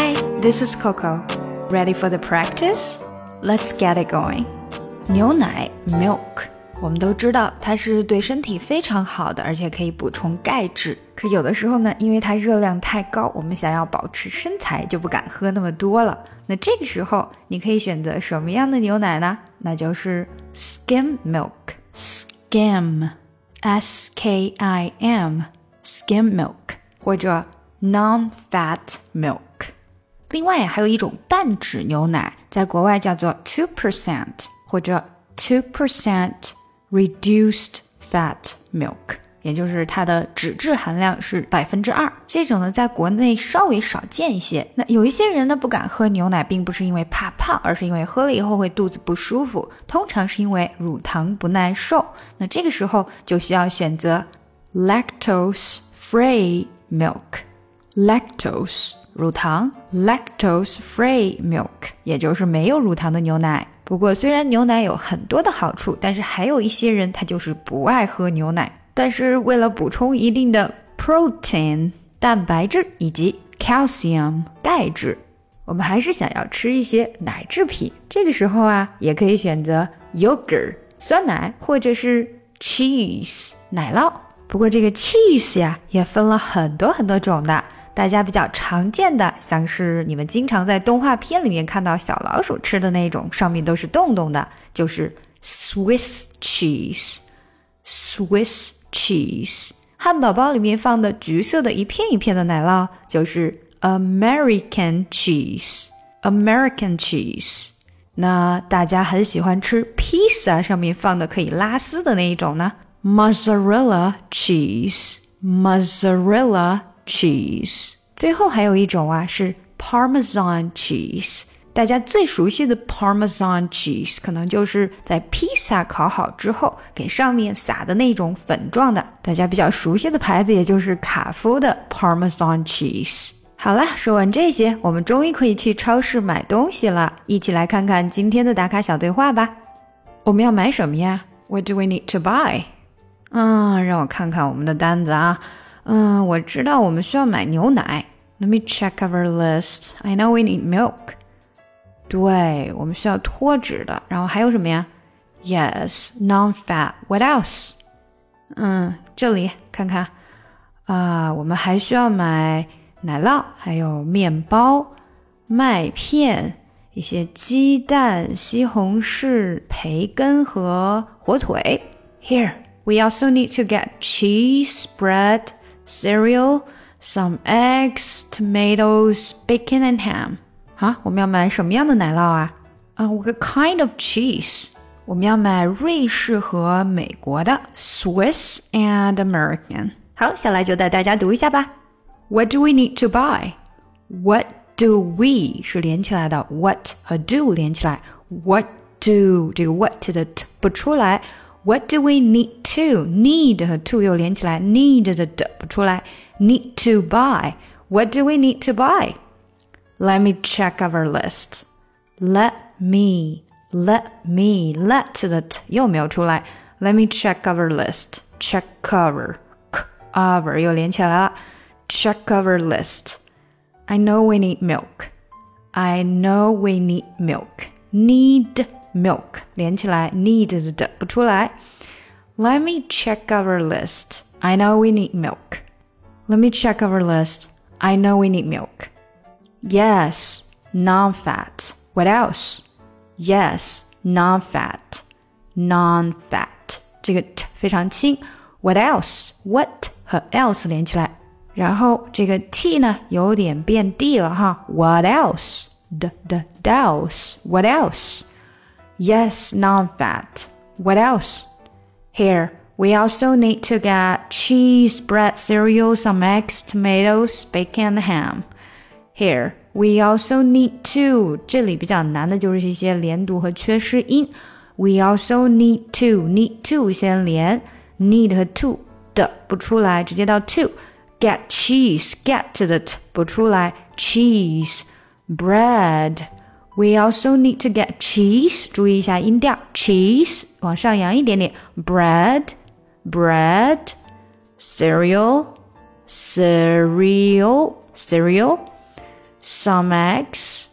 Hi, this is Coco. Ready for the practice? Let's get it going. 牛奶 milk，我们都知道它是对身体非常好的，而且可以补充钙质。可有的时候呢，因为它热量太高，我们想要保持身材就不敢喝那么多了。那这个时候你可以选择什么样的牛奶呢？那就是 skim milk。skim，s k i m，skim milk，或者 non-fat milk。 另外还有一种半脂牛奶，在国外叫做 two percent 或者 two percent reduced fat milk，也就是它的脂质含量是百分之二。这种呢，在国内稍微少见一些。那有一些人呢，不敢喝牛奶，并不是因为怕胖，而是因为喝了以后会肚子不舒服，通常是因为乳糖不耐受。那这个时候就需要选择 lactose free milk。Lactose 乳糖，lactose free milk 也就是没有乳糖的牛奶。不过虽然牛奶有很多的好处，但是还有一些人他就是不爱喝牛奶。但是为了补充一定的 protein 蛋白质以及 calcium 钙质，我们还是想要吃一些奶制品。这个时候啊，也可以选择 yogurt 酸奶或者是 cheese 奶酪。不过这个 cheese 呀，也分了很多很多种的。大家比较常见的，像是你们经常在动画片里面看到小老鼠吃的那种，上面都是洞洞的，就是 Swiss cheese。Swiss cheese。汉堡包里面放的橘色的一片一片的奶酪，就是 American cheese。American cheese。那大家很喜欢吃披萨上面放的可以拉丝的那一种呢？Mozzarella cheese，mozzarella。Cheese，最后还有一种啊是 Parmesan cheese。大家最熟悉的 Parmesan cheese，可能就是在披萨烤好之后给上面撒的那种粉状的。大家比较熟悉的牌子，也就是卡夫的 Parmesan cheese。好了，说完这些，我们终于可以去超市买东西了。一起来看看今天的打卡小对话吧。我们要买什么呀？What do we need to buy？嗯，让我看看我们的单子啊。嗯，我知道我们需要买牛奶。Let me check our list. I know we need milk. 对，我们需要脱脂的。然后还有什么呀？Yes, non-fat. What else? 嗯，这里看看啊，我们还需要买奶酪，还有面包、麦片、一些鸡蛋、西红柿、培根和火腿。Here, we also need to get cheese, bread cereal, some eggs, tomatoes, bacon and ham. 啊，我们要买什么样的奶酪啊？啊，What kind of cheese？我们要买瑞士和美国的 Swiss and American。好，下来就带大家读一下吧。What do we need to buy? What do we 是连起来的，what 和 do 连起来。What do 这个 what 的 t 不出来。what do we need to? Need 和 to 又连起来，need 的的不出来。Need to buy. What do we need to buy? Let me check our list. Let me, let me, let 的 t 又没有出来。Let me check our list. Check cover, cover 又连起来了。Check our list. I know we need milk. I know we need milk. Need milk 连起来，need 的不出来。 Let me check our list. I know we need milk. Let me check our list. I know we need milk. Yes, non-fat. What else? Yes, non-fat. Non-fat 这个 t 非常轻。What else? What 和 else 连起来，然后这个 t 呢有点变 d 了哈。What else? d d else. What else? Yes, non-fat. What else? Here, we also need to get cheese, bread, cereal, some eggs, tomatoes, bacon, ham. Here, we also need to. 这里比较难的就是一些连读和缺失音。We also need to, need to 先连，need 和 to 的不出来，直接到 to。Get cheese, get 的 t 不出来，cheese, bread。 we also need to get cheese，注意一下音调，cheese 往上扬一点点，bread，bread，cereal，cereal，cereal。 some eggs,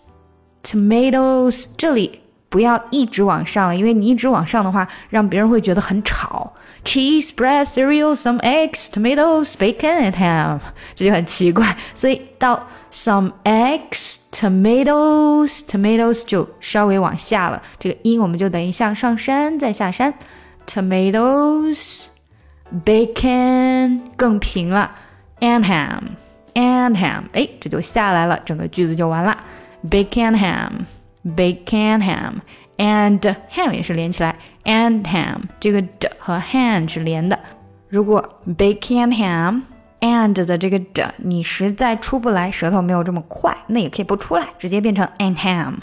tomatoes。这里不要一直往上了，因为你一直往上的话，让别人会觉得很吵。Cheese, bread, cereal, some eggs, tomatoes, bacon and ham，这就很奇怪。所以到 some eggs, tomatoes, tomatoes 就稍微往下了。这个音我们就等于向上山再下山。Tomatoes, bacon 更平了，and ham, and ham，哎，这就下来了，整个句子就完了。Bacon ham, bacon ham。and ham 也是连起来，and ham 这个的和 ham 是连的。如果 bacon ham and 的这个的你实在出不来，舌头没有这么快，那也可以不出来，直接变成 and ham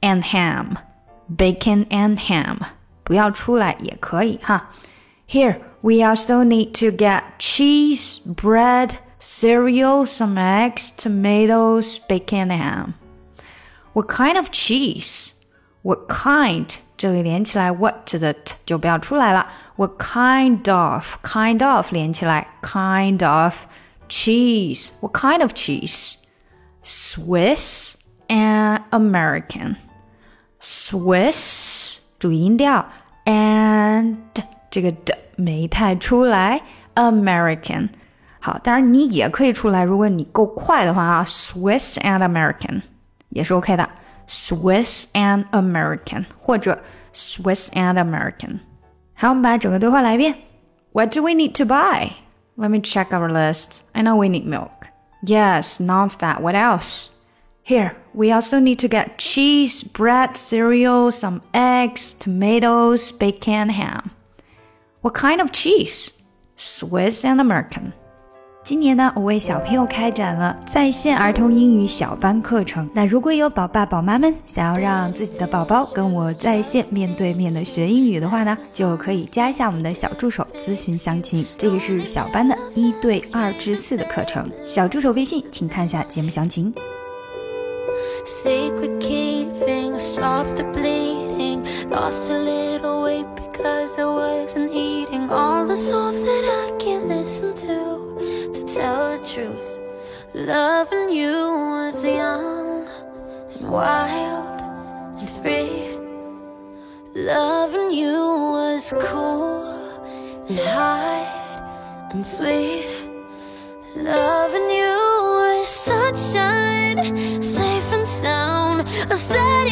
and ham bacon and ham，不要出来也可以哈。Here we also need to get cheese, bread, cereal, some eggs, tomatoes, bacon, and ham. What kind of cheese? What kind 这里连起来，what 的 t 就不要出来了。 What kind of kind of 连起来，kind of cheese. What kind of cheese? Swiss and American. Swiss 注意音调，and 这个的没太出来。American 好，当然你也可以出来，如果你够快的话啊，Swiss and American 也是 OK 的。Swiss and American，或者 Swiss and American。 好，我们把整个对话来一遍。What do we need to buy? Let me check our list. I know we need milk. Yes, non-fat. What else? Here, we also need to get cheese, bread, cereal, some eggs, tomatoes, bacon, ham. What kind of cheese? Swiss and American. 今年呢，我为小朋友开展了在线儿童英语小班课程。那如果有宝爸宝妈们想要让自己的宝宝跟我在线面对面的学英语的话呢，就可以加一下我们的小助手咨询详情。这个是小班的一对二至四的课程，小助手微信请看一下节目详情。Truth. Loving you was young and wild and free. Loving you was cool and hard and sweet. Loving you was sunshine, safe and sound, a steady.